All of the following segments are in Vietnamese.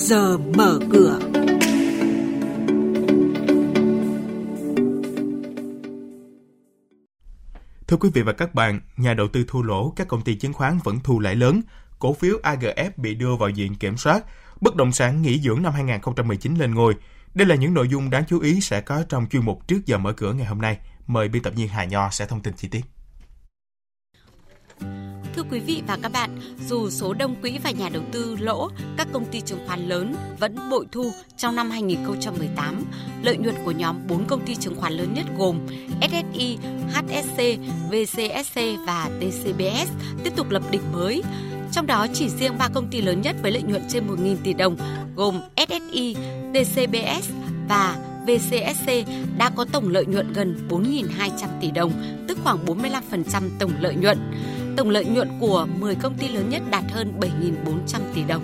giờ mở cửa. Thưa quý vị và các bạn, nhà đầu tư thua lỗ, các công ty chứng khoán vẫn thu lãi lớn, cổ phiếu AGF bị đưa vào diện kiểm soát, bất động sản nghỉ dưỡng năm 2019 lên ngôi. Đây là những nội dung đáng chú ý sẽ có trong chuyên mục trước giờ mở cửa ngày hôm nay. Mời biên tập viên Hà Nho sẽ thông tin chi tiết. Quý vị và các bạn, dù số đông quỹ và nhà đầu tư lỗ, các công ty chứng khoán lớn vẫn bội thu trong năm 2018. Lợi nhuận của nhóm 4 công ty chứng khoán lớn nhất gồm SSI, HSC, VCSC và TCBS tiếp tục lập đỉnh mới. Trong đó chỉ riêng 3 công ty lớn nhất với lợi nhuận trên 1.000 tỷ đồng gồm SSI, TCBS và VCSC đã có tổng lợi nhuận gần 4.200 tỷ đồng, tức khoảng 45% tổng lợi nhuận. Tổng lợi nhuận của 10 công ty lớn nhất đạt hơn 7.400 tỷ đồng.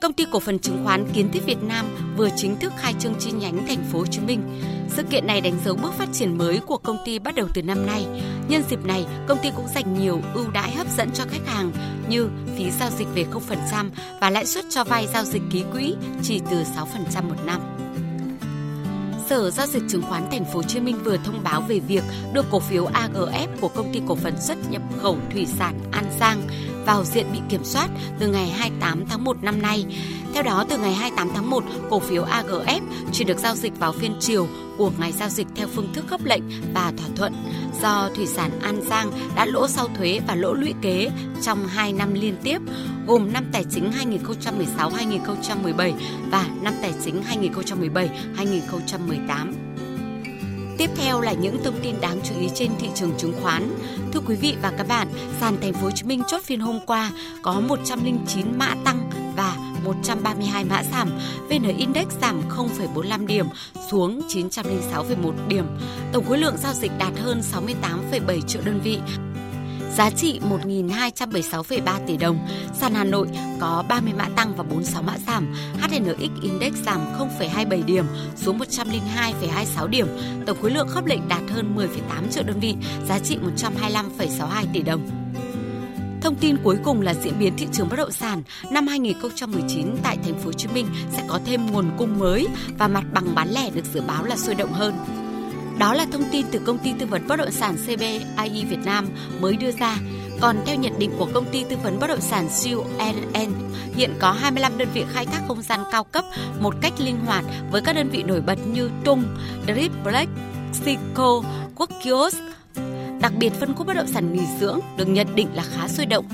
Công ty cổ phần chứng khoán Kiến thiết Việt Nam vừa chính thức khai trương chi nhánh thành phố Hồ Chí Minh. Sự kiện này đánh dấu bước phát triển mới của công ty bắt đầu từ năm nay. Nhân dịp này, công ty cũng dành nhiều ưu đãi hấp dẫn cho khách hàng như phí giao dịch về 0% và lãi suất cho vay giao dịch ký quỹ chỉ từ 6% một năm. Sở giao dịch chứng khoán Thành phố Hồ Chí Minh vừa thông báo về việc đưa cổ phiếu AGF của công ty cổ phần xuất nhập khẩu thủy sản An Giang vào diện bị kiểm soát từ ngày 28 tháng 1 năm nay. Theo đó, từ ngày 28 tháng 1, cổ phiếu AGF chỉ được giao dịch vào phiên chiều của ngày giao dịch theo phương thức khớp lệnh và thỏa thuận do thủy sản An Giang đã lỗ sau thuế và lỗ lũy kế trong 2 năm liên tiếp, gồm năm tài chính 2016-2017 và năm tài chính 2017-2018. Tiếp theo là những thông tin đáng chú ý trên thị trường chứng khoán. Thưa quý vị và các bạn, sàn Thành phố Hồ Chí Minh chốt phiên hôm qua có 109 mã tăng 132 mã giảm, VN Index giảm 0,45 điểm xuống 906,1 điểm. Tổng khối lượng giao dịch đạt hơn 68,7 triệu đơn vị, giá trị 1.276,3 tỷ đồng. Sàn Hà Nội có 30 mã tăng và 46 mã giảm. HNX Index giảm 0,27 điểm xuống 102,26 điểm. Tổng khối lượng khớp lệnh đạt hơn 10,8 triệu đơn vị, giá trị 125,62 tỷ đồng. Thông tin cuối cùng là diễn biến thị trường bất động sản năm 2019 tại thành phố Hồ Chí Minh sẽ có thêm nguồn cung mới và mặt bằng bán lẻ được dự báo là sôi động hơn. Đó là thông tin từ công ty tư vấn bất động sản CBI Việt Nam mới đưa ra. Còn theo nhận định của công ty tư vấn bất động sản CNN, hiện có 25 đơn vị khai thác không gian cao cấp một cách linh hoạt với các đơn vị nổi bật như Tung, Drip Black, Sico, Quốc Kiosk. Đặc biệt phân khúc bất động sản nghỉ dưỡng được nhận định là khá sôi động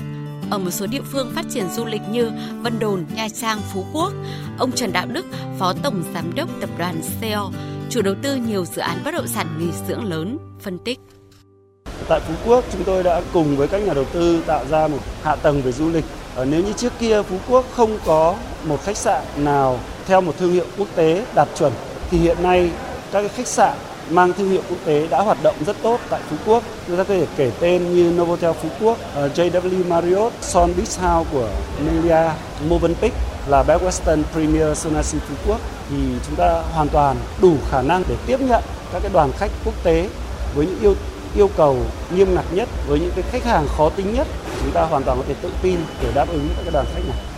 ở một số địa phương phát triển du lịch như Vân Đồn, Nha Trang, Phú Quốc. Ông Trần Đạo Đức, Phó Tổng Giám đốc Tập đoàn CEO, chủ đầu tư nhiều dự án bất động sản nghỉ dưỡng lớn, phân tích. Tại Phú Quốc, chúng tôi đã cùng với các nhà đầu tư tạo ra một hạ tầng về du lịch. Ờ, nếu như trước kia Phú Quốc không có một khách sạn nào theo một thương hiệu quốc tế đạt chuẩn, thì hiện nay các khách sạn mang thương hiệu quốc tế đã hoạt động rất tốt tại Phú Quốc. Chúng ta có thể kể tên như Novotel Phú Quốc, ờ, JW Marriott, Son Beach House của Melia, Movenpick là Best Western Premier Sonasi Phú Quốc. Thì chúng ta hoàn toàn đủ khả năng để tiếp nhận các cái đoàn khách quốc tế với những yêu yêu cầu nghiêm ngặt nhất với những cái khách hàng khó tính nhất. Chúng ta hoàn toàn có thể tự tin để đáp ứng các cái đoàn khách này.